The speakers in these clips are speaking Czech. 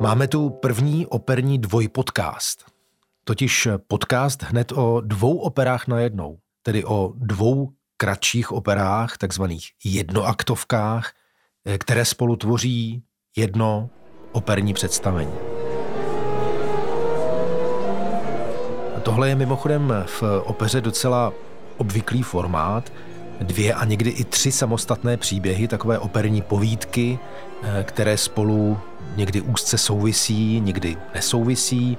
Máme tu první operní dvojpodcast, totiž podcast hned o dvou operách na jednou, tedy o dvou kratších operách, takzvaných jednoaktovkách, které spolu tvoří jedno operní představení. Tohle je mimochodem v opeře docela obvyklý formát. Dvě a někdy i tři samostatné příběhy, takové operní povídky, které spolu někdy úzce souvisí, někdy nesouvisí,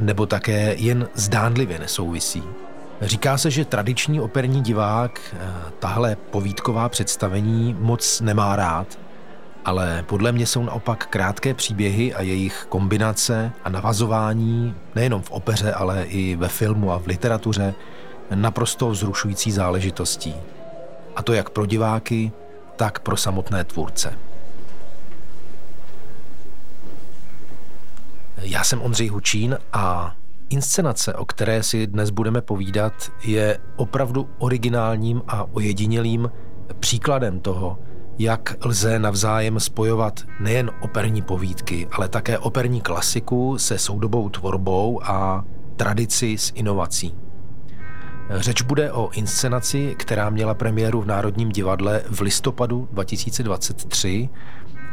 nebo také jen zdánlivě nesouvisí. Říká se, že tradiční operní divák tahle povídková představení moc nemá rád, ale podle mě jsou naopak krátké příběhy a jejich kombinace a navazování nejenom v opeře, ale i ve filmu a v literatuře naprosto vzrušující záležitostí. A to jak pro diváky, tak pro samotné tvůrce. Já jsem Ondřej Hučín a inscenace, o které si dnes budeme povídat, je opravdu originálním a ojedinělým příkladem toho, jak lze navzájem spojovat nejen operní povídky, ale také operní klasiku se soudobou tvorbou a tradici s inovací. Řeč bude o inscenaci, která měla premiéru v Národním divadle v listopadu 2023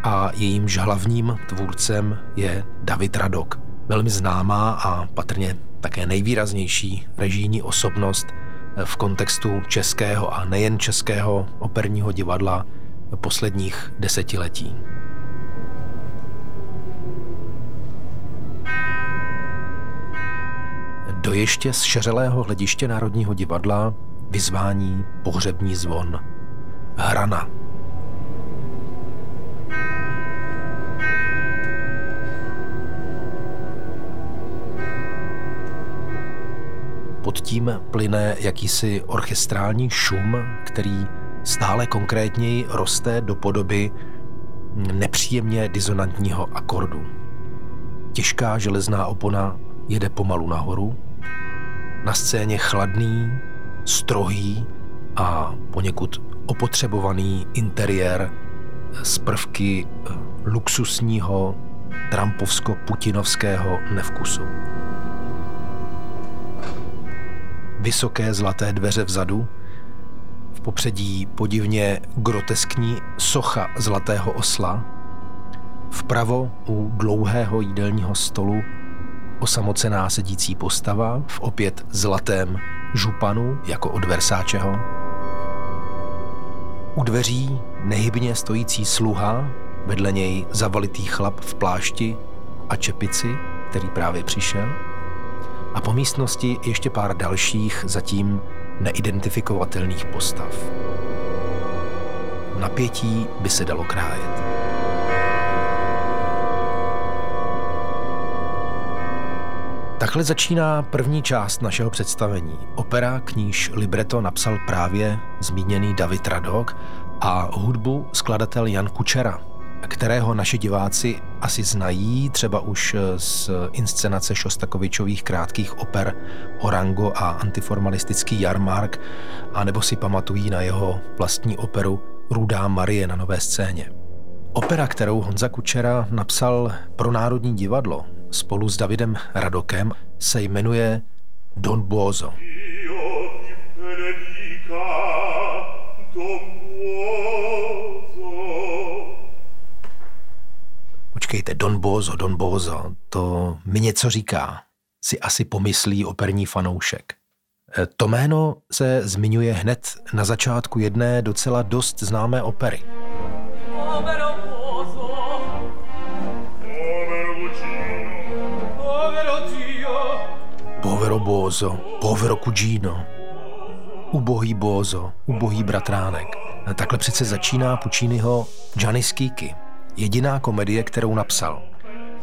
a jejímž hlavním tvůrcem je David Radok. Velmi známá a patrně také nejvýraznější režijní osobnost v kontextu českého a nejen českého operního divadla posledních desetiletí. Do ještě z šeřelého hlediště Národního divadla vyzvání pohřební zvon. Hrana. Pod tím plyne jakýsi orchestrální šum, který stále konkrétněji roste do podoby nepříjemně disonantního akordu. Těžká železná opona jede pomalu nahoru. Na scéně chladný, strohý a poněkud opotřebovaný interiér z prvky luxusního trampovsko-putinovského nevkusu. Vysoké zlaté dveře vzadu popředí podivně groteskní socha zlatého osla, vpravo u dlouhého jídelního stolu osamocená sedící postava v opět zlatém županu jako od Versáčeho. U dveří nehybně stojící sluha, vedle něj zavalitý chlap v plášti a čepici, který právě přišel. A po místnosti ještě pár dalších zatím neidentifikovatelných postav. Napětí by se dalo krájet. Takhle začíná první část našeho představení. Opera, kníž libreto napsal právě zmíněný David Radok a hudbu skladatel Jan Kučera kterého naši diváci asi znají, třeba už z inscenace Šostakovičových krátkých oper Orango a antiformalistický jarmark, anebo si pamatují na jeho vlastní operu Rudá Marie na nové scéně. Opera, kterou Honza Kučera napsal pro Národní divadlo spolu s Davidem Radokem, se jmenuje Don Bozo. Počkejte, Don Bozo, Don Bozo, to mi něco říká, si asi pomyslí operní fanoušek. E, to jméno se zmiňuje hned na začátku jedné docela dost známé opery. Povero Bozo, povero Cugino, ubohý Bozo, ubohý bratránek. E, takhle přece začíná Pucciniho Gianni Schicchi, jediná komedie, kterou napsal.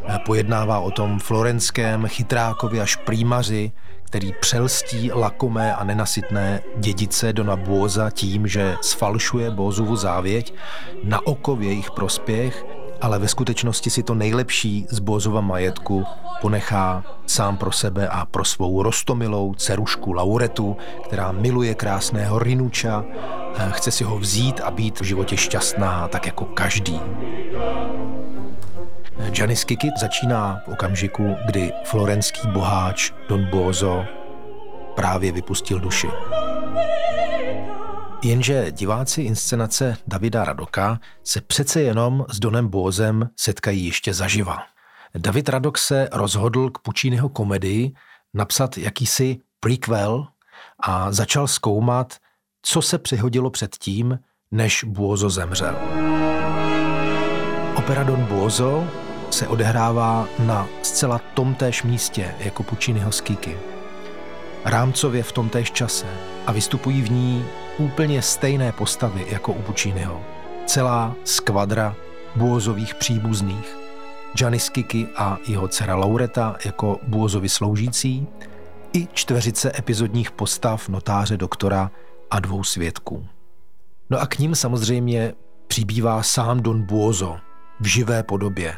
Eh, pojednává o tom florenském chytrákovi až prýmaři, který přelstí lakomé a nenasytné dědice do Bóza tím, že sfalšuje Bózovu závěť na oko v jejich prospěch, ale ve skutečnosti si to nejlepší z Bózova majetku ponechá sám pro sebe a pro svou rostomilou dcerušku Lauretu, která miluje krásného Rinuča, chce si ho vzít a být v životě šťastná, tak jako každý. Janis Kikit začíná v okamžiku, kdy florenský boháč Don Bozo právě vypustil duši. Jenže diváci inscenace Davida Radoka se přece jenom s Donem Bózem setkají ještě zaživa. David Radok se rozhodl k Pučínyho komedii napsat jakýsi prequel a začal zkoumat, co se přihodilo před tím, než Buozo zemřel. Opera Don Buozo se odehrává na zcela tomtéž místě jako Pucciniho Skiky. Rámcově v tomtéž čase a vystupují v ní úplně stejné postavy jako u Pucciniho. Celá skvadra Buozových příbuzných. Giannis Kiki a jeho dcera Laureta jako Buozovi sloužící i čtveřice epizodních postav notáře doktora a dvou svědků. No a k ním samozřejmě přibývá sám Don Buozo v živé podobě.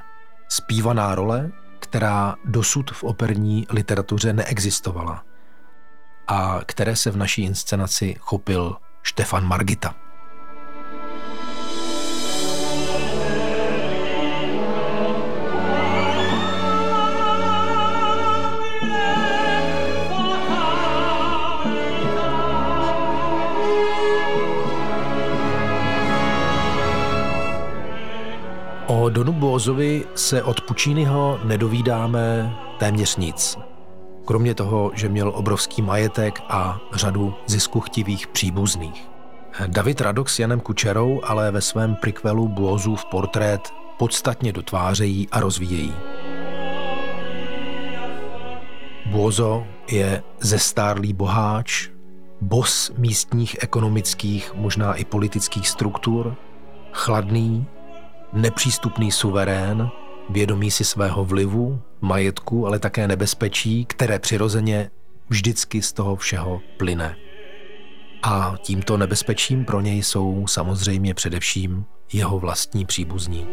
Spívaná role, která dosud v operní literatuře neexistovala a které se v naší inscenaci chopil Štefan Margita. O Donu Bózovi se od Pučínyho nedovídáme téměř nic. Kromě toho, že měl obrovský majetek a řadu ziskuchtivých příbuzných. David Radok s Janem Kučerou ale ve svém prikvelu Bózův portrét podstatně dotvářejí a rozvíjejí. Bózo je zestárlý boháč, bos místních ekonomických, možná i politických struktur, chladný, nepřístupný suverén, vědomí si svého vlivu, majetku, ale také nebezpečí, které přirozeně vždycky z toho všeho plyne. A tímto nebezpečím pro něj jsou samozřejmě především jeho vlastní příbuzní.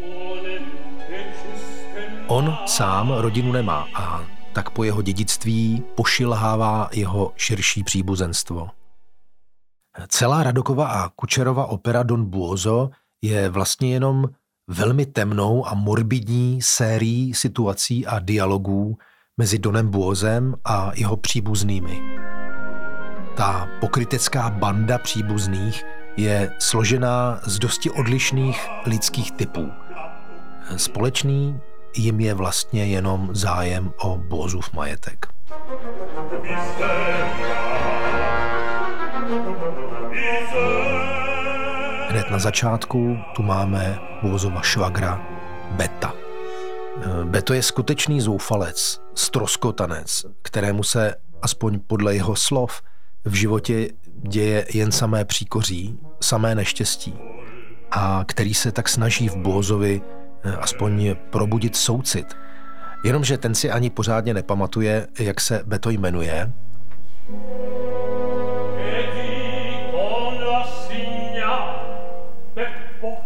On sám rodinu nemá a tak po jeho dědictví pošilhává jeho širší příbuzenstvo. Celá Radokova a Kučerova opera Don Buozo je vlastně jenom velmi temnou a morbidní sérií situací a dialogů mezi Donem Buozem a jeho příbuznými. Ta pokrytecká banda příbuzných je složená z dosti odlišných lidských typů. Společný jim je vlastně jenom zájem o Bózův majetek. Hned na začátku tu máme Bózova švagra Beta. Beto je skutečný zoufalec, stroskotanec, kterému se, aspoň podle jeho slov, v životě děje jen samé příkoří, samé neštěstí a který se tak snaží v Bózovi eh, aspoň probudit soucit. Jenomže ten si ani pořádně nepamatuje, jak se Beto jmenuje.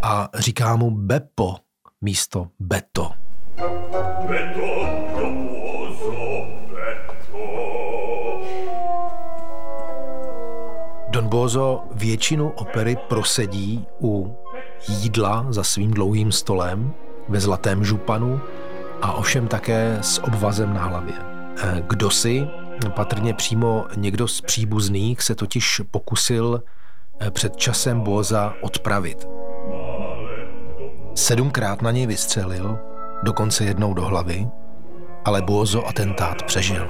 A říká mu Beppo místo Beto. Beto, Don Bozo většinu opery prosedí u jídla za svým dlouhým stolem ve zlatém županu a ovšem také s obvazem na hlavě. Eh, kdo si, patrně přímo někdo z příbuzných, se totiž pokusil eh, před časem Boza odpravit. Sedmkrát na něj vystřelil, dokonce jednou do hlavy, ale Bozo atentát přežil.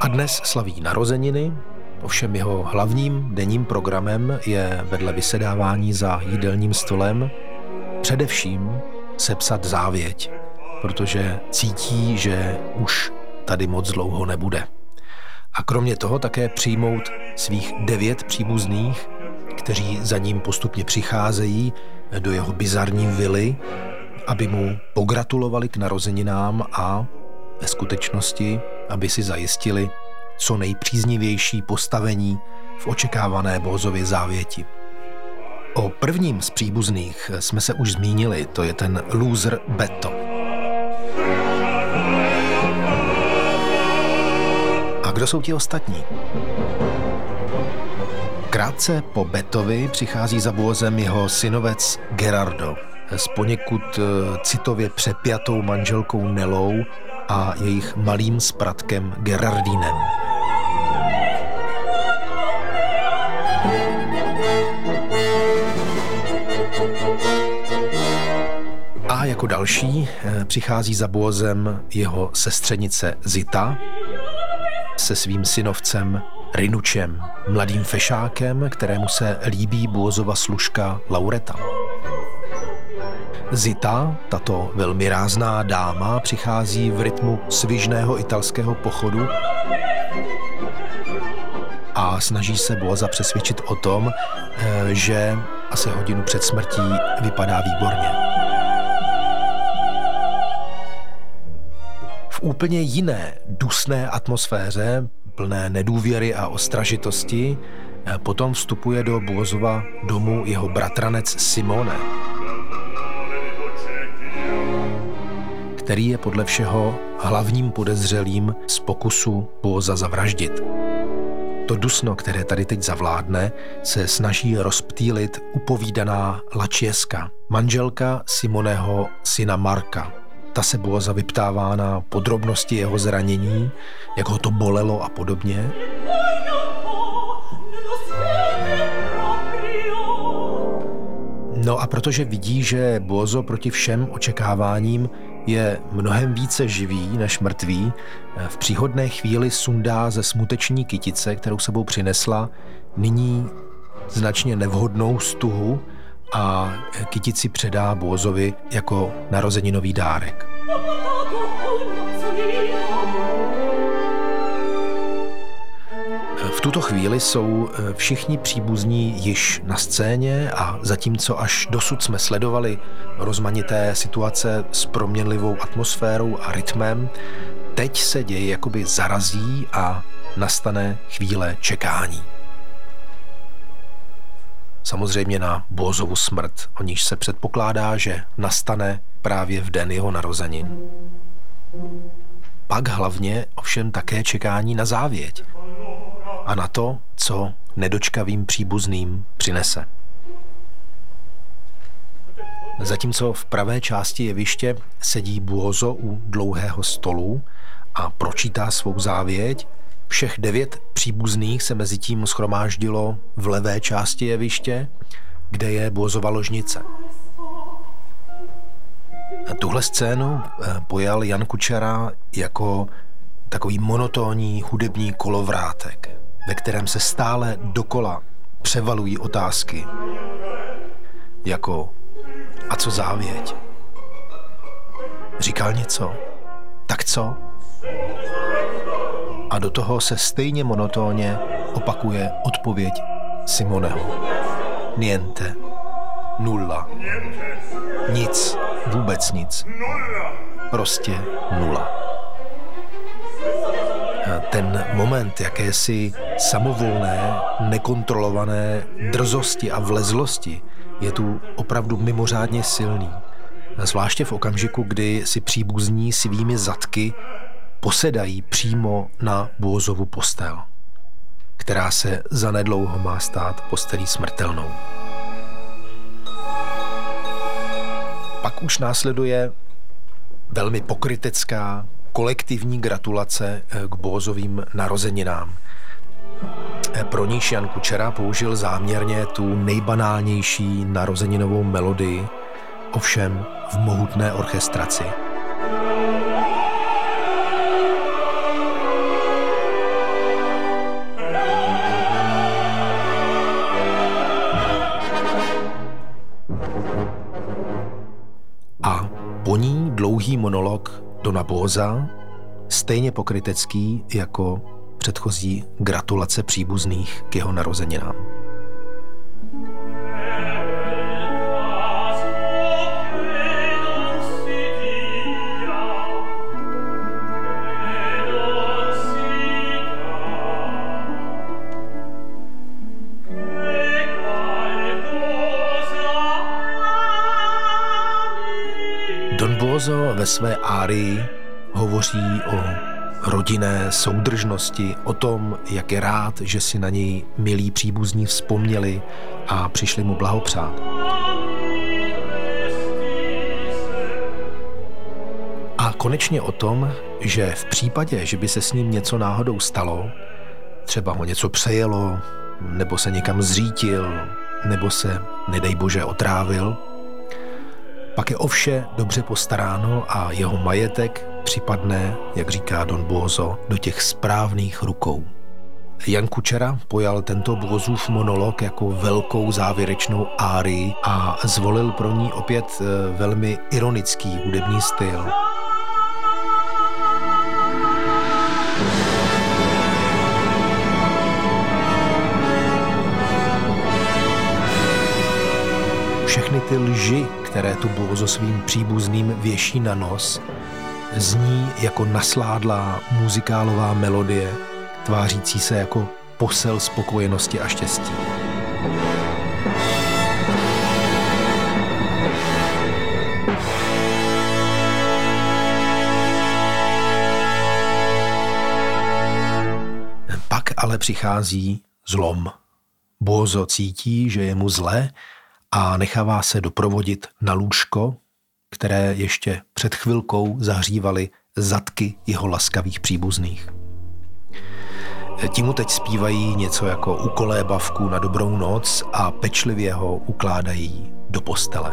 A dnes slaví narozeniny, Ovšem jeho hlavním denním programem je vedle vysedávání za jídelním stolem především sepsat závěť, protože cítí, že už tady moc dlouho nebude. A kromě toho také přijmout svých devět příbuzných, kteří za ním postupně přicházejí do jeho bizarní vily, aby mu pogratulovali k narozeninám a ve skutečnosti, aby si zajistili co nejpříznivější postavení v očekávané Bózově závěti. O prvním z příbuzných jsme se už zmínili, to je ten loser Beto. A kdo jsou ti ostatní? Krátce po Betovi přichází za Bózem jeho synovec Gerardo. s poněkud eh, citově přepjatou manželkou Nelou a jejich malým spratkem Gerardinem. A jako další eh, přichází za Bózem jeho sestřenice Zita se svým synovcem Rinučem, mladým fešákem, kterému se líbí Bózova služka Laureta. Zita, tato velmi rázná dáma, přichází v rytmu svižného italského pochodu a snaží se Boza přesvědčit o tom, eh, že asi hodinu před smrtí vypadá výborně. V úplně jiné dusné atmosféře, plné nedůvěry a ostražitosti, eh, potom vstupuje do Bozova domu jeho bratranec Simone, který je podle všeho hlavním podezřelým z pokusu Boza zavraždit. To dusno, které tady teď zavládne, se snaží rozptýlit upovídaná Lačieska, manželka Simoneho syna Marka. Ta se Boza vyptává na podrobnosti jeho zranění, jak ho to bolelo a podobně. No a protože vidí, že Bozo proti všem očekáváním je mnohem více živý než mrtvý, v příhodné chvíli sundá ze smuteční kytice, kterou sebou přinesla, nyní značně nevhodnou stuhu a kytici předá Bozovi jako narozeninový dárek. V tuto chvíli jsou eh, všichni příbuzní již na scéně a zatímco až dosud jsme sledovali rozmanité situace s proměnlivou atmosférou a rytmem, teď se děje jakoby zarazí a nastane chvíle čekání. Samozřejmě na Bozovu smrt, o níž se předpokládá, že nastane právě v den jeho narozenin. Pak hlavně ovšem také čekání na závěť, a na to, co nedočkavým příbuzným přinese. Zatímco v pravé části jeviště sedí Buozo u dlouhého stolu a pročítá svou závěť, všech devět příbuzných se mezi tím schromáždilo v levé části jeviště, kde je Buozova ložnice. Tuhle scénu eh, pojal Jan Kučera jako takový monotónní hudební kolovrátek ve kterém se stále dokola převalují otázky, jako a co závěť? Říkal něco? Tak co? A do toho se stejně monotónně opakuje odpověď Simoneho. Niente. Nulla. Nic. Vůbec nic. Prostě nula ten moment jakési samovolné, nekontrolované drzosti a vlezlosti je tu opravdu mimořádně silný. Zvláště v okamžiku, kdy si příbuzní svými zadky posedají přímo na Bózovu postel, která se zanedlouho má stát postelí smrtelnou. Pak už následuje velmi pokrytecká, kolektivní gratulace eh, k Bózovým narozeninám. Eh, pro níž Jan Kučera použil záměrně tu nejbanálnější narozeninovou melodii, ovšem v mohutné orchestraci. Po ní dlouhý monolog Dona Bóza, stejně pokrytecký jako předchozí gratulace příbuzných k jeho narozeninám. Spinoza ve své árii hovoří o rodinné soudržnosti, o tom, jak je rád, že si na něj milí příbuzní vzpomněli a přišli mu blahopřát. A konečně o tom, že v případě, že by se s ním něco náhodou stalo, třeba ho něco přejelo, nebo se někam zřítil, nebo se, nedej bože, otrávil, pak je ovše dobře postaráno a jeho majetek připadne, jak říká Don Bozo, do těch správných rukou. Jan Kučera pojal tento Bozův monolog jako velkou závěrečnou árii a zvolil pro ní opět eh, velmi ironický hudební styl. Všechny ty lži, které tu Bozo svým příbuzným věší na nos, zní jako nasládlá muzikálová melodie, tvářící se jako posel spokojenosti a štěstí. Pak ale přichází zlom. Bozo cítí, že je mu zlé a nechává se doprovodit na lůžko, které ještě před chvilkou zahřívaly zadky jeho laskavých příbuzných. Ti mu teď zpívají něco jako ukolébavku na dobrou noc a pečlivě ho ukládají do postele.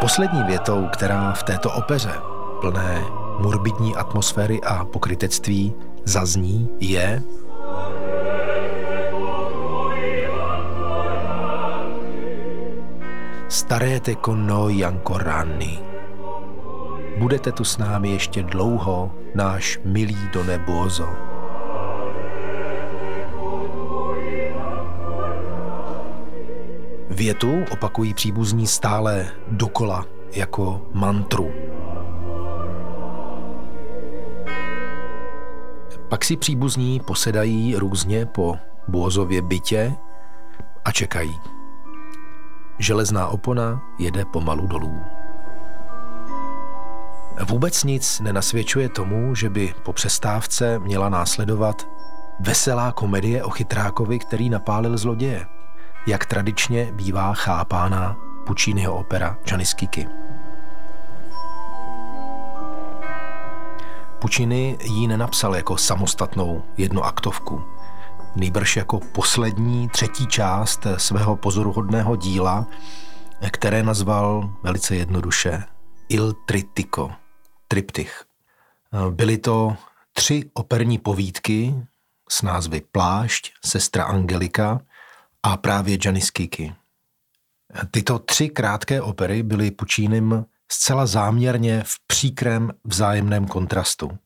Poslední větou, která v této opeře plné morbidní atmosféry a pokrytectví zazní, je Starete con noi ancora anni. Budete tu s námi ještě dlouho, náš milý Done Bozo. Větu opakují příbuzní stále dokola jako mantru. Pak si příbuzní posedají různě po Bózově bytě a čekají. Železná opona jede pomalu dolů. Vůbec nic nenasvědčuje tomu, že by po přestávce měla následovat veselá komedie o chytrákovi, který napálil zloděje jak tradičně bývá chápána Pucciniho opera Giannis Kiki. Puccini ji nenapsal jako samostatnou jednoaktovku, nejbrž jako poslední třetí část svého pozoruhodného díla, které nazval velice jednoduše Il Trittico, triptych. Byly to tři operní povídky s názvy Plášť, Sestra Angelika a právě Janis Kiki. Tyto tři krátké opery byly Pučínem zcela záměrně v příkrém vzájemném kontrastu.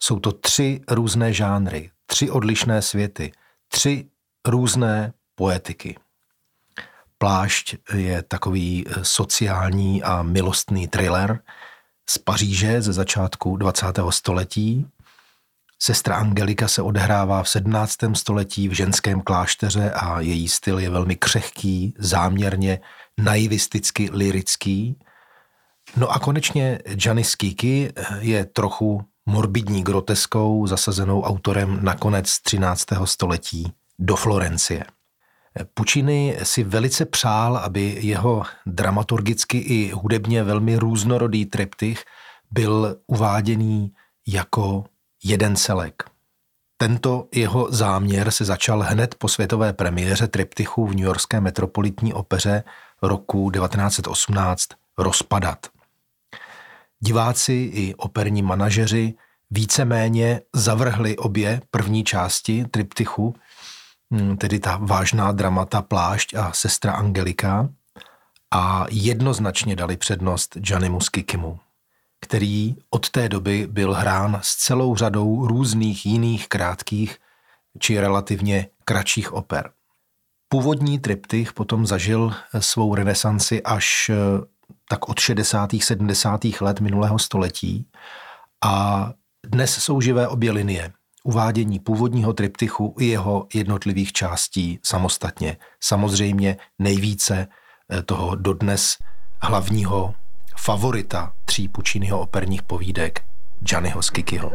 Jsou to tři různé žánry, tři odlišné světy, tři různé poetiky. Plášť je takový sociální a milostný thriller z Paříže ze začátku 20. století, Sestra Angelika se odehrává v 17. století v ženském klášteře a její styl je velmi křehký, záměrně naivisticky lirický. No a konečně Janis Kiki je trochu morbidní groteskou, zasazenou autorem na konec 13. století do Florencie. Puccini si velice přál, aby jeho dramaturgicky i hudebně velmi různorodý triptych byl uváděný jako jeden celek. Tento jeho záměr se začal hned po světové premiéře triptychu v New Yorkské metropolitní opeře roku 1918 rozpadat. Diváci i operní manažeři víceméně zavrhli obě první části triptychu, hm, tedy ta vážná dramata Plášť a sestra Angelika, a jednoznačně dali přednost Giannimu Skikimu který od té doby byl hrán s celou řadou různých jiných krátkých či relativně kratších oper. Původní triptych potom zažil svou renesanci až eh, tak od 60. 70. let minulého století a dnes jsou živé obě linie. Uvádění původního triptychu i jeho jednotlivých částí samostatně. Samozřejmě nejvíce eh, toho dodnes hlavního favorita tří Pucciniho operních povídek Gianniho Skikyho.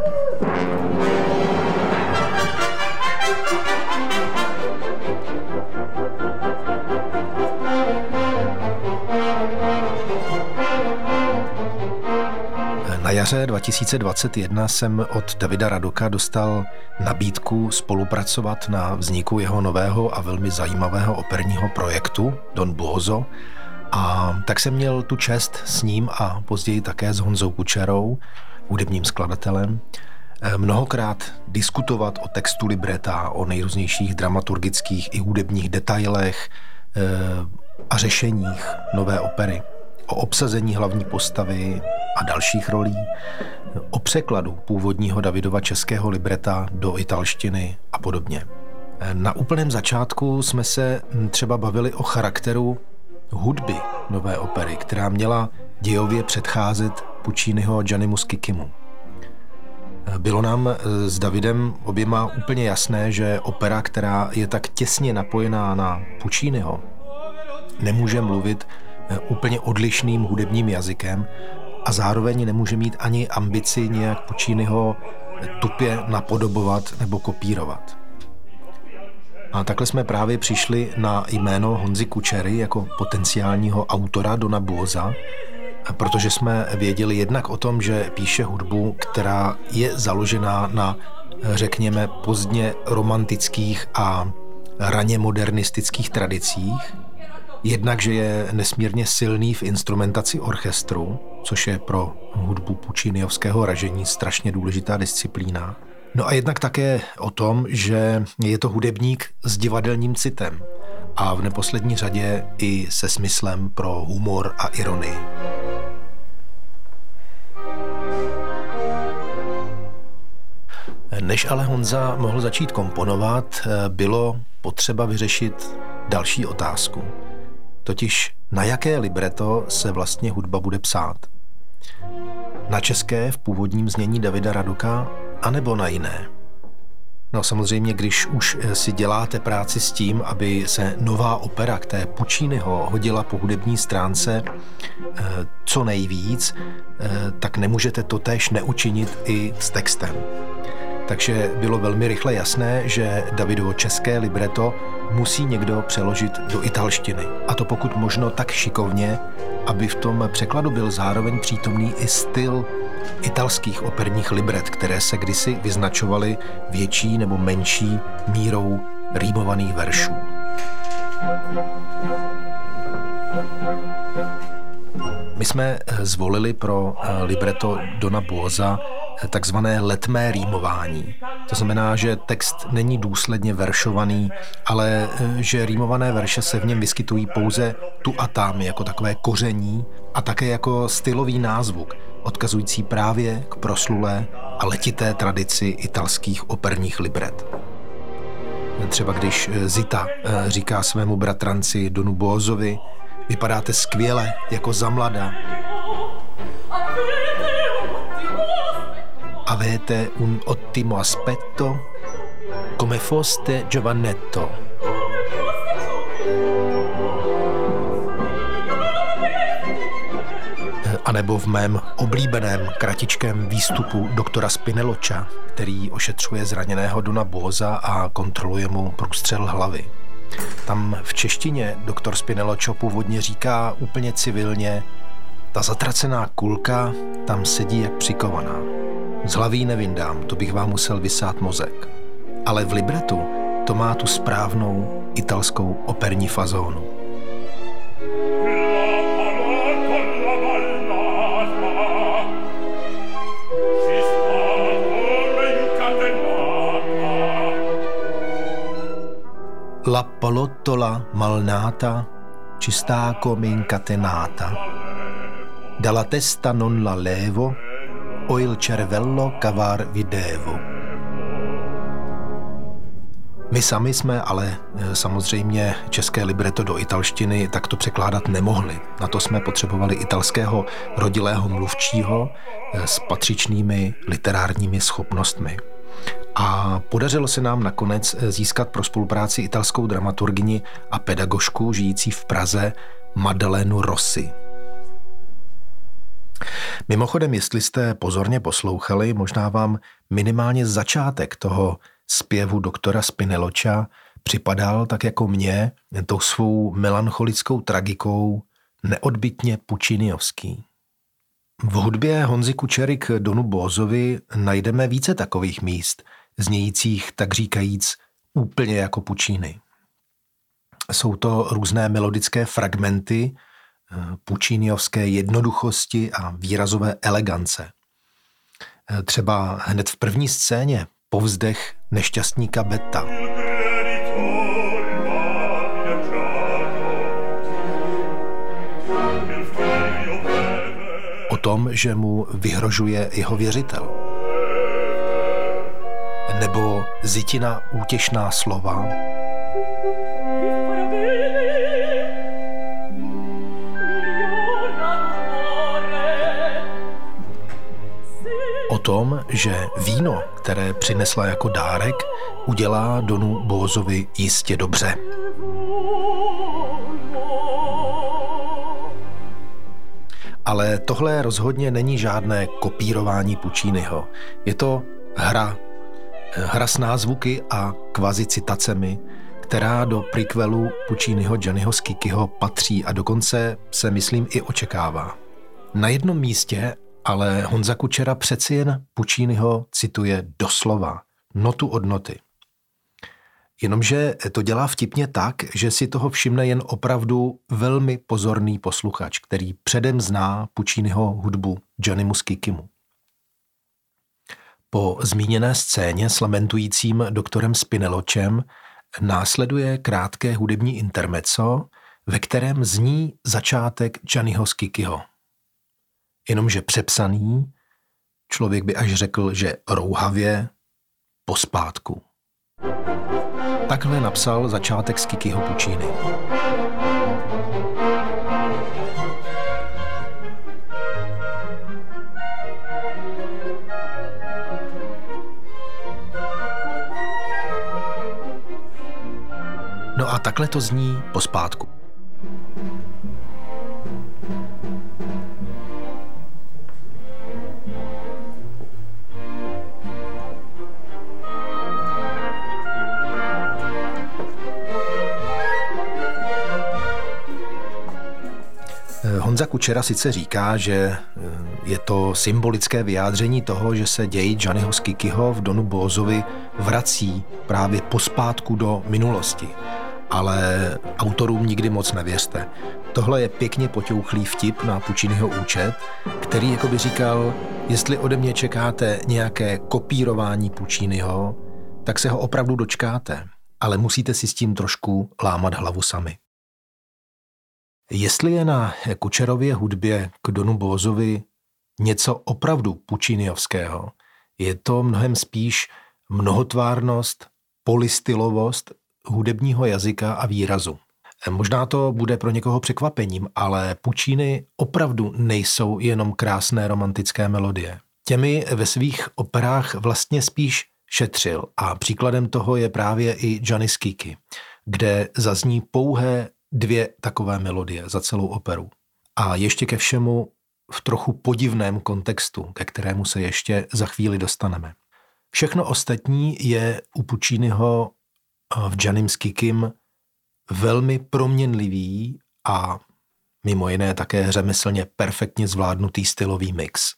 Jaře 2021 jsem od Davida Radoka dostal nabídku spolupracovat na vzniku jeho nového a velmi zajímavého operního projektu Don Buozo. A tak jsem měl tu čest s ním a později také s Honzou Kučerou, hudebním skladatelem, eh, mnohokrát diskutovat o textu libreta, o nejrůznějších dramaturgických i hudebních detailech eh, a řešeních nové opery o obsazení hlavní postavy a dalších rolí, o překladu původního Davidova českého libreta do italštiny a podobně. Na úplném začátku jsme se třeba bavili o charakteru hudby nové opery, která měla dějově předcházet Pucciniho Gianni Kikimu. Bylo nám s Davidem oběma úplně jasné, že opera, která je tak těsně napojená na Pucciniho, nemůže mluvit Eh, úplně odlišným hudebním jazykem a zároveň nemůže mít ani ambici nějak Pucciniho tupě napodobovat nebo kopírovat. A takhle jsme právě přišli na jméno Honzy Kučery jako potenciálního autora Dona Buoza, protože jsme věděli jednak o tom, že píše hudbu, která je založená na, řekněme, pozdně romantických a raně modernistických tradicích, Jednak, že je nesmírně silný v instrumentaci orchestru, což je pro hudbu pučiniovského ražení strašně důležitá disciplína. No a jednak také o tom, že je to hudebník s divadelním citem a v neposlední řadě i se smyslem pro humor a ironii. Než ale Honza mohl začít komponovat, bylo potřeba vyřešit další otázku totiž na jaké libreto se vlastně hudba bude psát. Na české v původním znění Davida Radoka, anebo na jiné. No samozřejmě, když už si děláte práci s tím, aby se nová opera k té Pucciniho hodila po hudební stránce eh, co nejvíc, eh, tak nemůžete to též neučinit i s textem. Takže bylo velmi rychle jasné, že Davidovo české libreto musí někdo přeložit do italštiny. A to pokud možno tak šikovně, aby v tom překladu byl zároveň přítomný i styl italských operních libret, které se kdysi vyznačovaly větší nebo menší mírou rýmovaných veršů. My jsme zvolili pro libreto Dona Buoza takzvané letmé rýmování. To znamená, že text není důsledně veršovaný, ale že rýmované verše se v něm vyskytují pouze tu a tam jako takové koření a také jako stylový názvuk, odkazující právě k proslulé a letité tradici italských operních libret. Třeba když Zita říká svému bratranci Donu Bozovi, vypadáte skvěle jako za mlada, avete un ottimo aspetto come foste giovanetto. A nebo v mém oblíbeném kratičkém výstupu doktora Spineloča, který ošetřuje zraněného Dona Boza a kontroluje mu průstřel hlavy. Tam v češtině doktor Spineločo původně říká úplně civilně, ta zatracená kulka tam sedí jak přikovaná. Z hlaví nevyndám, to bych vám musel vysát mozek. Ale v libretu to má tu správnou italskou operní fazónu. La polottola malnata ci sta come incatenata. Dalla testa non la levo o il cervello cavar videvo. My sami jsme ale e, samozřejmě české libreto do italštiny takto překládat nemohli. Na to jsme potřebovali italského rodilého mluvčího e, s patřičnými literárními schopnostmi. A podařilo se nám nakonec e, získat pro spolupráci italskou dramaturgini a pedagožku žijící v Praze Madalenu Rossi. Mimochodem, jestli jste pozorně poslouchali, možná vám minimálně začátek toho zpěvu doktora Spineloča připadal tak jako mě tou svou melancholickou tragikou neodbitně pučiniovský. V hudbě Honzy Kučery k Donu Bózovi najdeme více takových míst, znějících tak říkajíc úplně jako pučíny. Jsou to různé melodické fragmenty, eh, pučíniovské jednoduchosti a výrazové elegance. Eh, třeba hned v první scéně povzdech nešťastníka Beta. Tom, že mu vyhrožuje jeho věřitel. Nebo Zitina útěšná slova, tom, že víno, které přinesla jako dárek, udělá Donu Bózovi jistě dobře. Ale tohle rozhodně není žádné kopírování Pucciniho. Je to hra. Hra s názvuky a kvazi citacemi, která do prequelu Pucciniho Gianniho Skikyho patří a dokonce se myslím i očekává. Na jednom místě ale Honza Kučera přeci jen Pučínyho cituje doslova, notu od noty. Jenomže to dělá vtipně tak, že si toho všimne jen opravdu velmi pozorný posluchač, který předem zná Pučínyho hudbu Johnny Muskikimu. Po zmíněné scéně s lamentujícím doktorem Spineločem následuje krátké hudební intermezzo, ve kterém zní začátek Gianniho Skikyho jenomže přepsaný, člověk by až řekl, že rouhavě pospátku. Takhle napsal začátek z Kikyho Pučíny. No a takhle to zní pospátku. Honza Kučera sice říká, že eh, je to symbolické vyjádření toho, že se děj Gianniho Skikyho v Donu Bózovi vrací právě pospátku do minulosti. Ale autorům nikdy moc nevěřte. Tohle je pěkně poťouchlý vtip na Pučínyho účet, který jako by říkal, jestli ode mě čekáte nějaké kopírování Pučínyho, tak se ho opravdu dočkáte, ale musíte si s tím trošku lámat hlavu sami. Jestli je na Kučerově hudbě k Donu Bózovi něco opravdu pučíniovského, je to mnohem spíš mnohotvárnost, polistylovost hudebního jazyka a výrazu. Možná to bude pro někoho překvapením, ale Pučíny opravdu nejsou jenom krásné romantické melodie. Těmi ve svých operách vlastně spíš šetřil a příkladem toho je právě i Gianni Schicchi, kde zazní pouhé dvě takové melodie za celou operu. A ještě ke všemu v trochu podivném kontextu, ke kterému se ještě za chvíli dostaneme. Všechno ostatní je u Pucciniho v Janim Skikim velmi proměnlivý a mimo jiné také řemeslně perfektně zvládnutý stylový mix.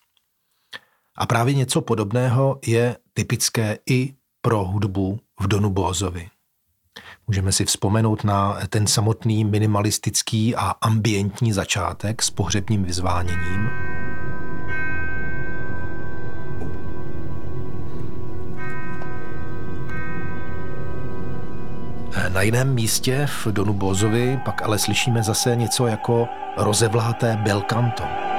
A právě něco podobného je typické i pro hudbu v Donu Bózovi. Můžeme si vzpomenout na ten samotný minimalistický a ambientní začátek s pohřebním vyzváněním. Na jiném místě v Donu Bozovi pak ale slyšíme zase něco jako rozevláté belkanto.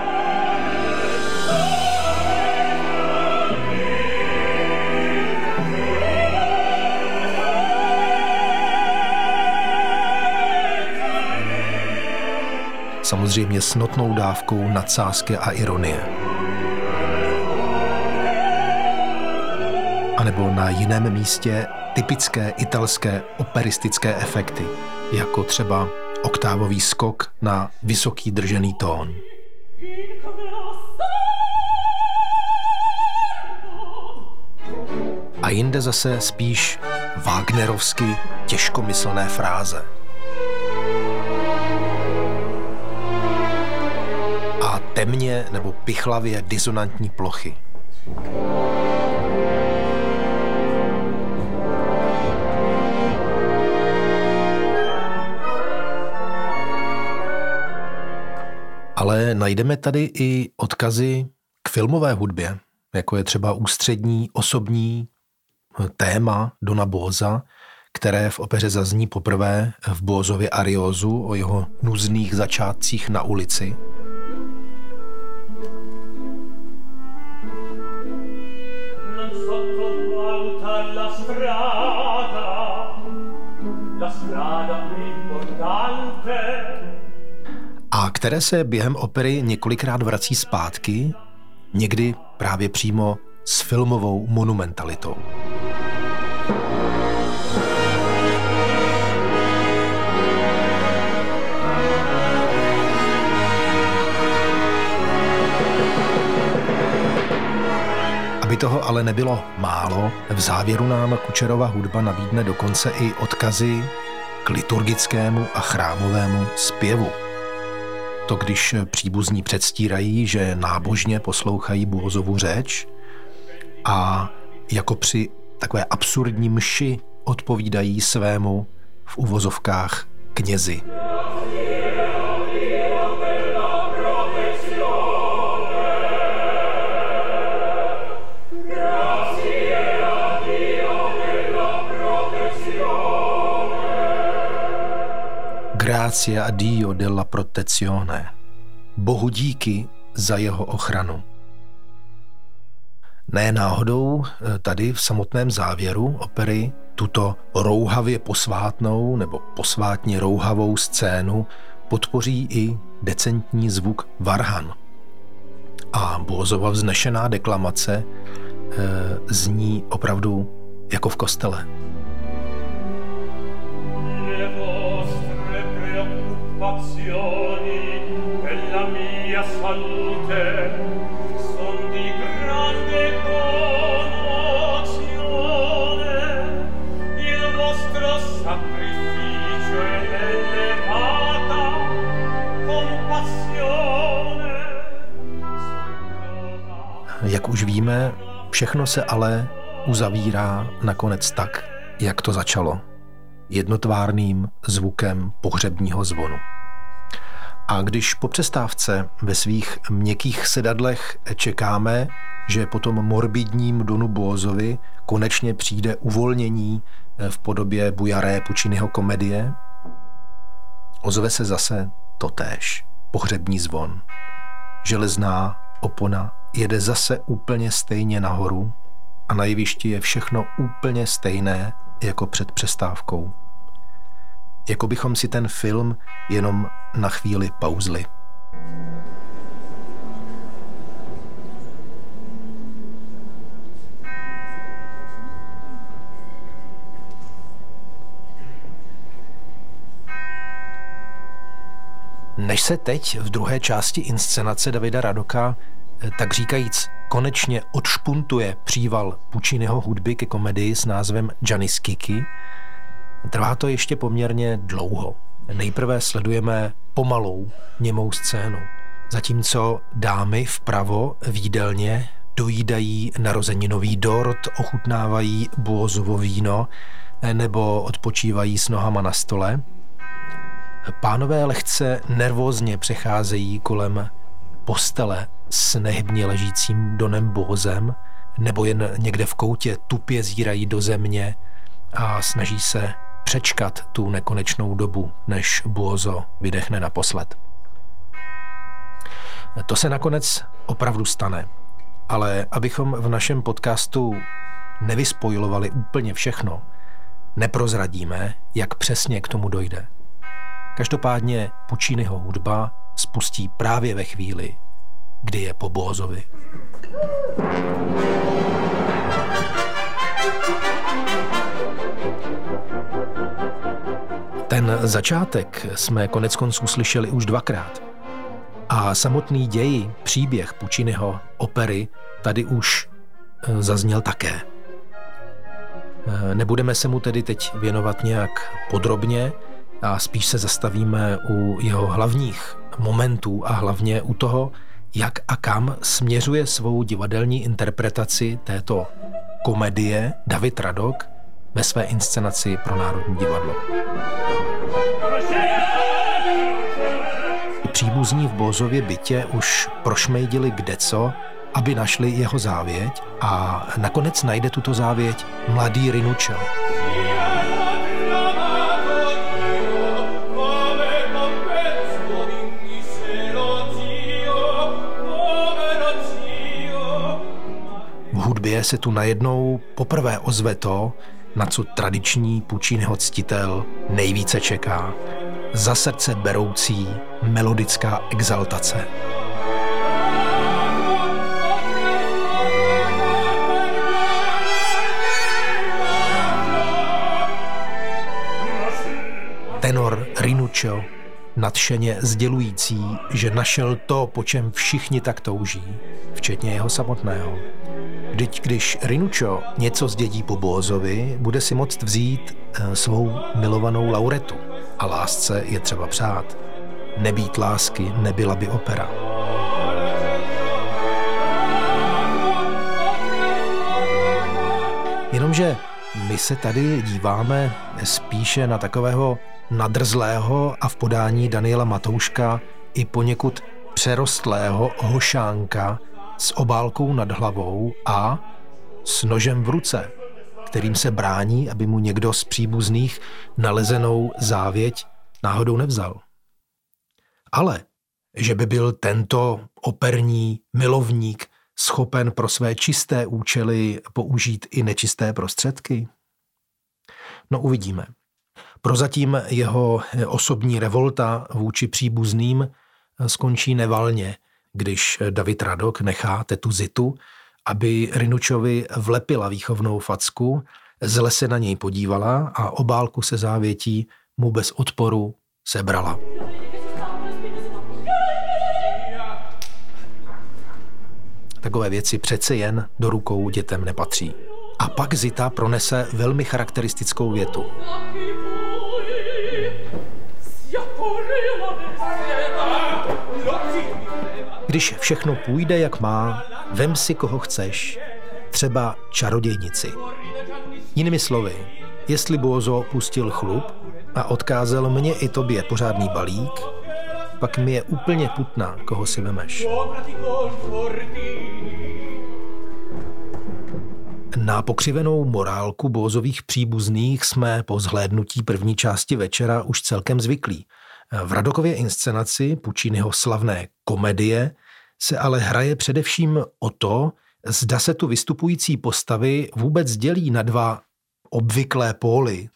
Samozřejmě s notnou dávkou nadsázky a ironie. A nebo na jiném místě typické italské operistické efekty, jako třeba oktávový skok na vysoký držený tón. A jinde zase spíš Wagnerovsky těžkomyslné fráze. Temně nebo pichlavě disonantní plochy. Ale najdeme tady i odkazy k filmové hudbě, jako je třeba ústřední osobní téma Dona Bóza, které v opeře zazní poprvé v Bózově Ariozu o jeho nuzných začátcích na ulici. A které se během opery několikrát vrací zpátky, někdy právě přímo s filmovou monumentalitou. Toho ale nebylo málo, v závěru nám Kučerova hudba nabídne dokonce i odkazy k liturgickému a chrámovému zpěvu. To, když příbuzní předstírají, že nábožně poslouchají Bohozovu řeč a jako při takové absurdní mši odpovídají svému v uvozovkách knězi. Grazie a Dio della protezione. Bohu díky za jeho ochranu. Ne náhodou eh, tady v samotném závěru opery tuto rouhavě posvátnou nebo posvátně rouhavou scénu podpoří i decentní zvuk varhan. A Bózova vznešená deklamace e, zní opravdu jako v kostele. Jak už víme, všechno se ale uzavírá nakonec tak, jak to začalo. Jednotvárným zvukem pohřebního zvonu. A když po přestávce ve svých měkkých sedadlech čekáme, že po tom morbidním Donu Bózovi konečně přijde uvolnění v podobě bujaré Pučinyho komedie, ozve se zase totéž, pohřební zvon. Železná opona jede zase úplně stejně nahoru a na jevišti je všechno úplně stejné jako před přestávkou. Jako bychom si ten film jenom na chvíli pauzli. Než se teď v druhé části inscenace Davida Radoka tak říkajíc konečně odšpuntuje příval Pučinyho hudby ke komedii s názvem Janis Kiki, trvá to ještě poměrně dlouho. Nejprve sledujeme pomalou němou scénu, zatímco dámy vpravo výdelně dojídají narozeninový dort, ochutnávají buozovo víno nebo odpočívají s nohama na stole. Pánové lehce nervózně přecházejí kolem postele s nehybně ležícím Donem Bózem, nebo jen někde v koutě tupě zírají do země a snaží se přečkat tu nekonečnou dobu, než Bózo vydechne naposled. To se nakonec opravdu stane, ale abychom v našem podcastu nevyspojovali úplně všechno, neprozradíme, jak přesně k tomu dojde. Každopádně Pučínyho hudba spustí právě ve chvíli, kdy je po Bózovi. Ten začátek jsme konec konců slyšeli už dvakrát. A samotný děj, příběh Pučinyho opery tady už eh, zazněl také. Eh, nebudeme se mu tedy teď věnovat nějak podrobně, a spíš se zastavíme u jeho hlavních momentů a hlavně u toho, jak a kam směřuje svou divadelní interpretaci této komedie David Radok ve své inscenaci pro Národní divadlo. Příbuzní v Bozově bytě už prošmejdili kdeco, aby našli jeho závěť a nakonec najde tuto závěť mladý Rinučo. V hudbě se tu najednou poprvé ozve to, na co tradiční Pučínyho ctitel nejvíce čeká. Za srdce beroucí melodická exaltace. tenor Rinuccio, nadšeně sdělující, že našel to, po čem všichni tak touží, včetně jeho samotného. Vždyť když Rinuccio něco zdědí po Bózovi, bude si moct vzít eh, svou milovanou Lauretu. A lásce je třeba přát. Nebýt lásky, nebyla by opera. Jenomže my se tady díváme spíše na takového nadrzlého a v podání Daniela Matouška i poněkud přerostlého hošánka s obálkou nad hlavou a s nožem v ruce, kterým se brání, aby mu někdo z příbuzných nalezenou závěť náhodou nevzal. Ale že by byl tento operní milovník schopen pro své čisté účely použít i nečisté prostředky? No uvidíme. Prozatím jeho osobní revolta vůči příbuzným skončí nevalně, když David Radok nechá tetu Zitu, aby Rinučovi vlepila výchovnou facku, zle se na něj podívala a obálku se závětí mu bez odporu sebrala. Takové věci přece jen do rukou dětem nepatří. A pak Zita pronese velmi charakteristickou větu. Když všechno půjde, jak má, vem si, koho chceš, třeba čarodějnici. Jinými slovy, jestli Bozo pustil chlup a odkázal mě i tobě pořádný balík, pak mi je úplně putná, koho si vemeš. Na pokřivenou morálku Bózových příbuzných jsme po zhlédnutí první části večera už celkem zvyklí. V Radokově inscenaci Pučínyho slavné komedie se ale hraje především o to, zda se tu vystupující postavy vůbec dělí na dva obvyklé póly.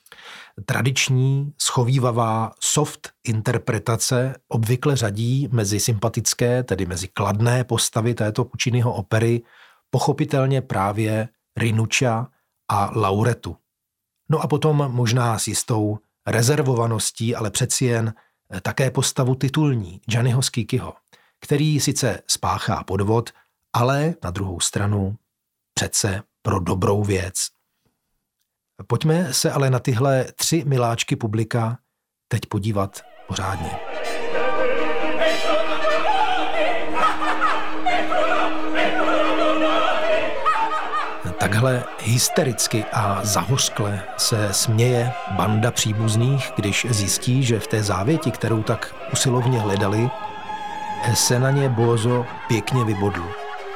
Tradiční, schovývavá, soft interpretace obvykle řadí mezi sympatické, tedy mezi kladné postavy této Pučínyho opery, pochopitelně právě Rinuča a Lauretu. No a potom možná s jistou rezervovaností, ale přeci jen také postavu titulní Gianniho Skikyho, který sice spáchá podvod, ale na druhou stranu přece pro dobrou věc. Pojďme se ale na tyhle tři miláčky publika teď podívat pořádně. Takhle hystericky a zahořkle se směje banda příbuzných, když zjistí, že v té závěti, kterou tak usilovně hledali, se na ně Bozo pěkně vybodl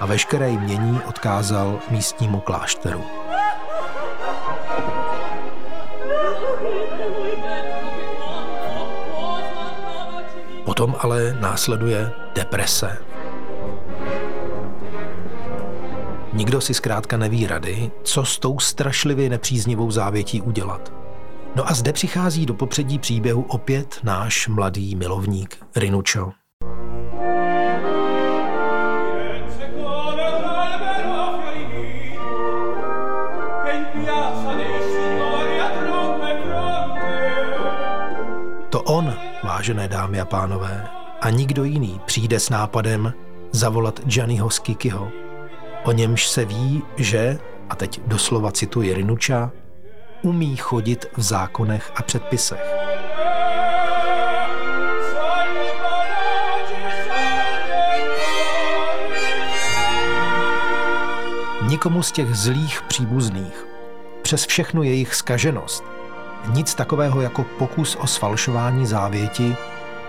a veškeré jmění odkázal místnímu klášteru. Potom ale následuje deprese, Nikdo si zkrátka neví rady, co s tou strašlivě nepříznivou závětí udělat. No a zde přichází do popředí příběhu opět náš mladý milovník Rinučo. vážené dámy a pánové, a nikdo jiný přijde s nápadem zavolat Gianniho Skikiho. O němž se ví, že, a teď doslova cituji Rinuča, umí chodit v zákonech a předpisech. Nikomu z těch zlých příbuzných, přes všechnu jejich skaženost, nic takového jako pokus o sfalšování závěti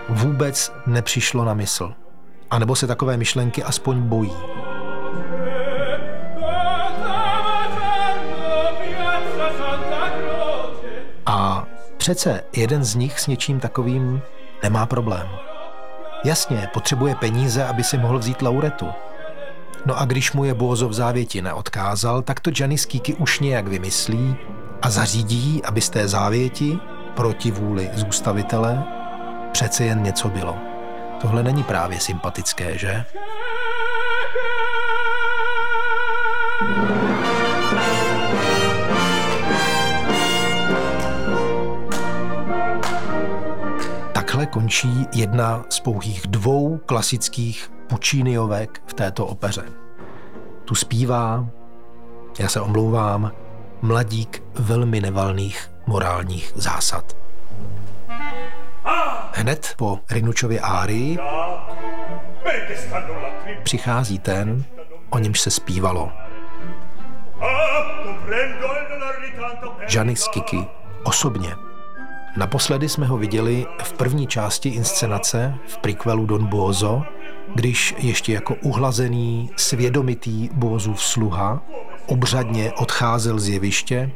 vůbec nepřišlo na mysl. A nebo se takové myšlenky aspoň bojí. A přece jeden z nich s něčím takovým nemá problém. Jasně, potřebuje peníze, aby si mohl vzít lauretu. No a když mu je Bózo v závěti neodkázal, tak to Janis Kiki už nějak vymyslí a zařídí, aby z té závěti proti vůli zůstavitele přece jen něco bylo. Tohle není právě sympatické, že? Takhle končí jedna z pouhých dvou klasických Pučíniovek v této opeře. Tu zpívá, já se omlouvám, mladík velmi nevalných morálních zásad. Hned po Rinučově árii přichází ten, o němž se zpívalo. Janis Kiki osobně. Naposledy jsme ho viděli v první části inscenace v prequelu Don Bozo, když ještě jako uhlazený, svědomitý Bózův sluha obřadně odcházel z jeviště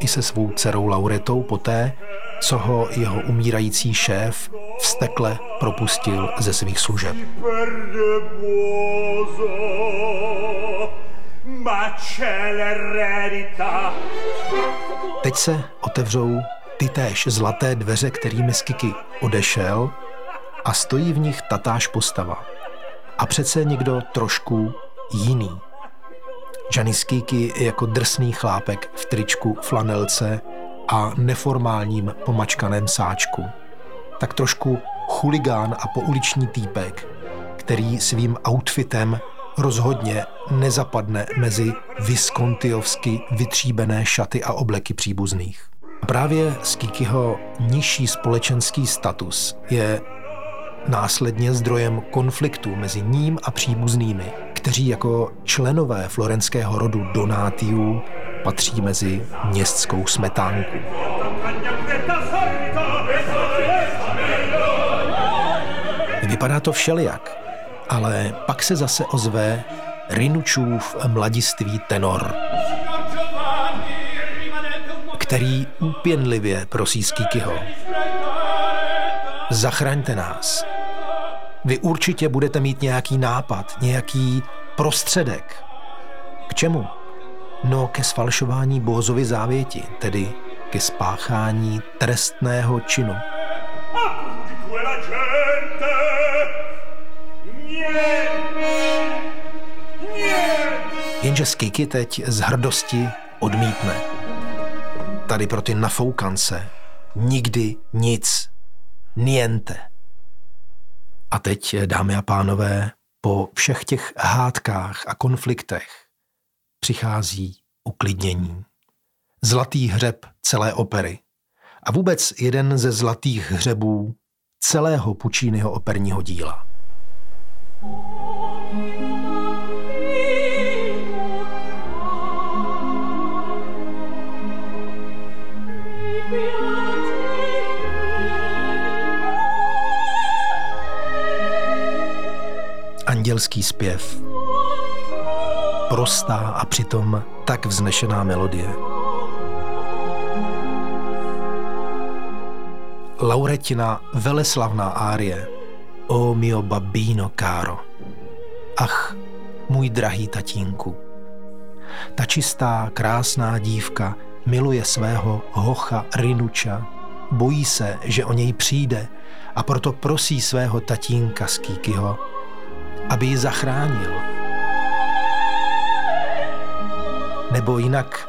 i se svou dcerou Lauretou poté, co ho jeho umírající šéf vstekle propustil ze svých služeb. Teď se otevřou ty též zlaté dveře, kterými z Kiki odešel a stojí v nich tatáž postava. A přece někdo trošku jiný. Janis Kiki jako drsný chlápek v tričku, flanelce a neformálním pomačkaném sáčku. Tak trošku chuligán a pouliční týpek, který svým outfitem rozhodně nezapadne mezi viskontiovsky vytříbené šaty a obleky příbuzných. Právě z Kikiho nižší společenský status je následně zdrojem konfliktu mezi ním a příbuznými, kteří jako členové florenského rodu Donátiů patří mezi městskou smetánku. Vypadá to všelijak, ale pak se zase ozve Rinučův mladistvý tenor, který úpěnlivě prosí Skikyho. Zachraňte nás. Vy určitě budete mít nějaký nápad, nějaký prostředek. K čemu? No ke sfalšování Bózovy závěti, tedy ke spáchání trestného činu. Jenže Skiky teď z hrdosti odmítne. Tady pro ty nafoukance nikdy nic. Niente. A teď, dámy a pánové, po všech těch hádkách a konfliktech přichází uklidnění. Zlatý hřeb celé opery. A vůbec jeden ze zlatých hřebů celého Pučínyho operního díla. Andělský zpěv. Prostá a přitom tak vznešená melodie. Lauretina veleslavná árie O mio babino caro. Ach, můj drahý tatínku. Ta čistá, krásná dívka miluje svého hocha Rinuča, bojí se, že o něj přijde a proto prosí svého tatínka Skýkyho, aby ji zachránil. Nebo jinak,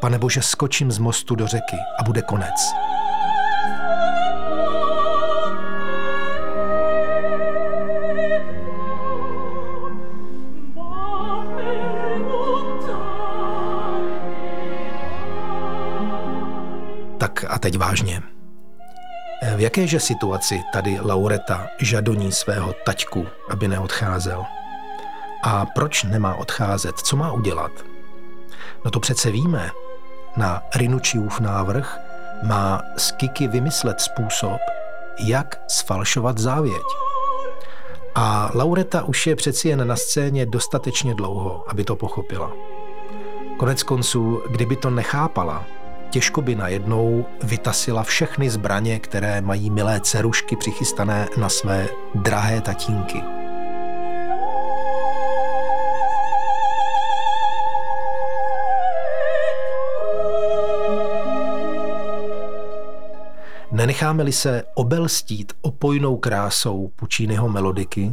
pane Bože, skočím z mostu do řeky a bude konec. Jakéže situaci tady Laureta žadoní svého taťku, aby neodcházel? A proč nemá odcházet? Co má udělat? No to přece víme. Na Rinučiův návrh má Skiky vymyslet způsob, jak sfalšovat závěť. A Laureta už je přeci jen na scéně dostatečně dlouho, aby to pochopila. Konec konců, kdyby to nechápala, těžko by najednou vytasila všechny zbraně, které mají milé cerušky přichystané na své drahé tatínky. Nenecháme-li se obelstít opojnou krásou Pučínyho melodiky,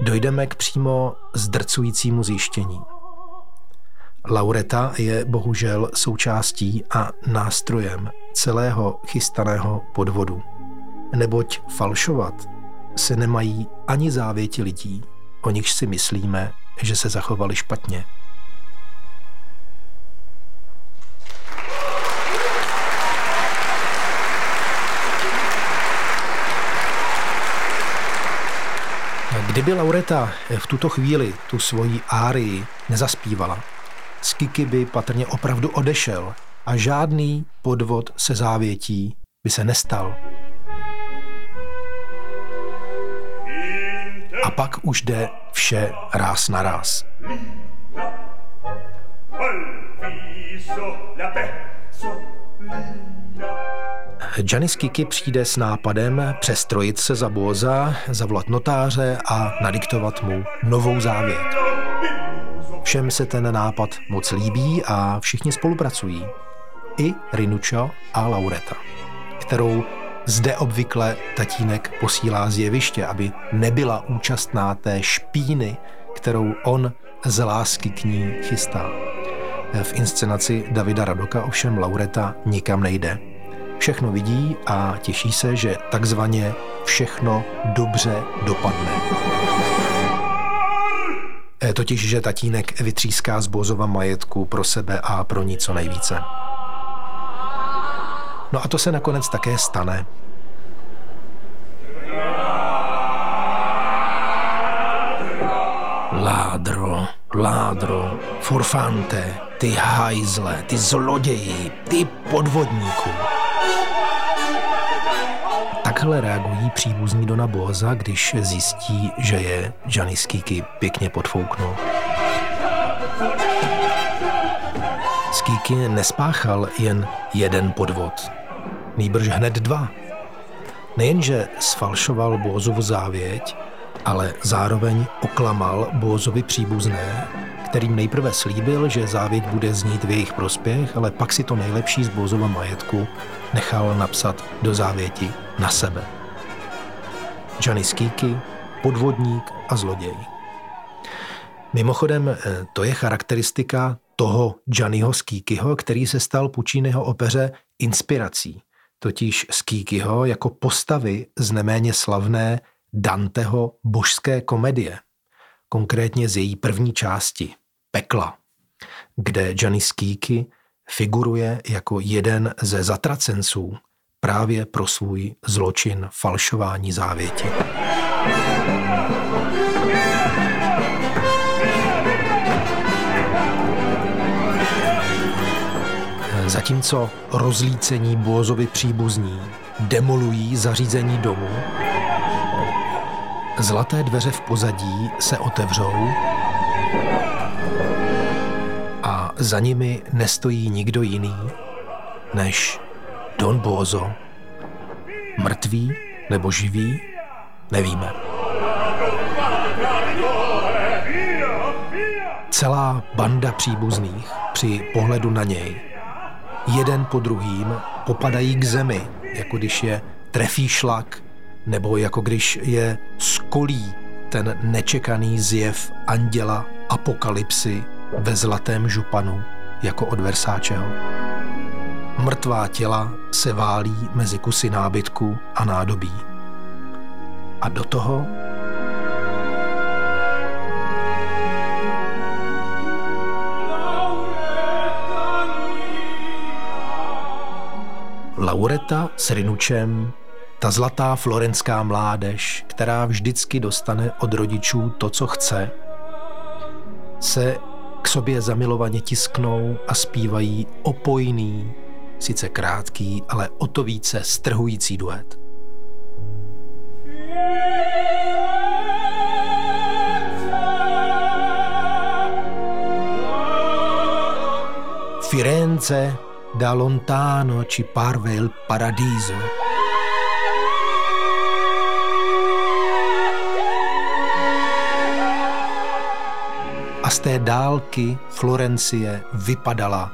dojdeme k přímo zdrcujícímu zjištění. Laureta je bohužel součástí a nástrojem celého chystaného podvodu. Neboť falšovat se nemají ani závěti lidí, o nichž si myslíme, že se zachovali špatně. Kdyby Laureta v tuto chvíli tu svoji árii nezaspívala, Skiky by patrně opravdu odešel a žádný podvod se závětí by se nestal. A pak už jde vše ráz na ráz. Janis Kiki přijde s nápadem přestrojit se za Boza, zavolat notáře a nadiktovat mu novou závěť. Všem se ten nápad moc líbí a všichni spolupracují. I Rinučo a Laureta, kterou zde obvykle tatínek posílá z jeviště, aby nebyla účastná té špíny, kterou on z lásky k ní chystá. V inscenaci Davida Radoka ovšem Laureta nikam nejde. Všechno vidí a těší se, že takzvaně všechno dobře dopadne. Eh, totiž, že tatínek vytříská z Bozova majetku pro sebe a pro ní co nejvíce. No a to se nakonec také stane. Ládro, ládro, furfante, ty hajzle, ty zloději, ty podvodníku. Takhle reagují příbuzní Dona Boza, když zjistí, že je Gianni Skiki pěkně podfouknul. Skiki nespáchal jen jeden podvod, nýbrž hned dva. Nejenže sfalšoval Bozovu závěť, ale zároveň oklamal Bozovi příbuzné, kterým nejprve slíbil, že závěť bude znít v jejich prospěch, ale pak si to nejlepší z Bozova majetku nechal napsat do závěti na sebe. Johnny Skíky, podvodník a zloděj. Mimochodem, eh, to je charakteristika toho Johnnyho Skíkyho, který se stal Pucciniho opeře inspirací, totiž Skíkyho jako postavy z neméně slavné Danteho božské komedie, konkrétně z její první části, Pekla, kde Johnny Skíky figuruje jako jeden ze zatracenců právě pro svůj zločin falšování závěti. Zatímco rozlícení Bózovi příbuzní demolují zařízení domu, zlaté dveře v pozadí se otevřou za nimi nestojí nikdo jiný než Don Bozo. Mrtvý nebo živý? Nevíme. Celá banda příbuzných při pohledu na něj jeden po druhým popadají k zemi, jako když je trefí šlak, nebo jako když je skolí ten nečekaný zjev anděla apokalypsy ve zlatém županu jako od Versáčeho. Mrtvá těla se válí mezi kusy nábytku a nádobí. A do toho Laureta s Rinučem Ta zlatá florenská mládež, která vždycky dostane od rodičů to, co chce, se k sobě zamilovaně tisknou a zpívají opojný, sice krátký, ale o to více strhující duet. Firenze da lontano ci parve il paradiso. A z té dálky Florencie vypadala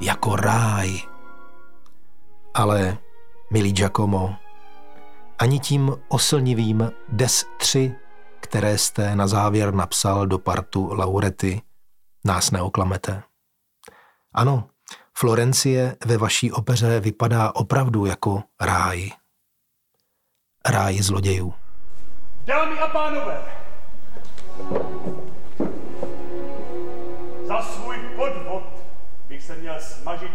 jako ráj. Ale, milý Giacomo, ani tím oslnivým Des 3, které jste na závěr napsal do partu Laurety, nás neoklamete. Ano, Florencie ve vaší opeře vypadá opravdu jako ráj. Ráj zlodějů. Dámy a pánové, za svůj podvod bych se měl smažit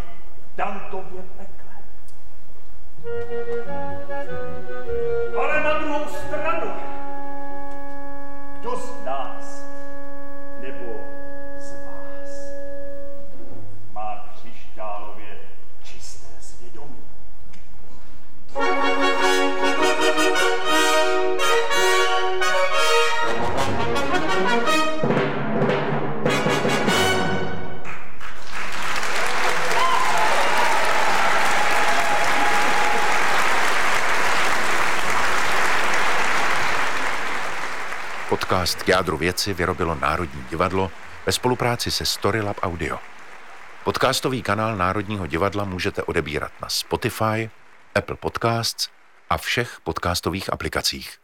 Dantově pekle. Ale na druhou stranu, kdo z nás nebo Podcast k jádru věci vyrobilo Národní divadlo ve spolupráci se Storylab Audio. Podcastový kanál Národního divadla můžete odebírat na Spotify, Apple Podcasts a všech podcastových aplikacích.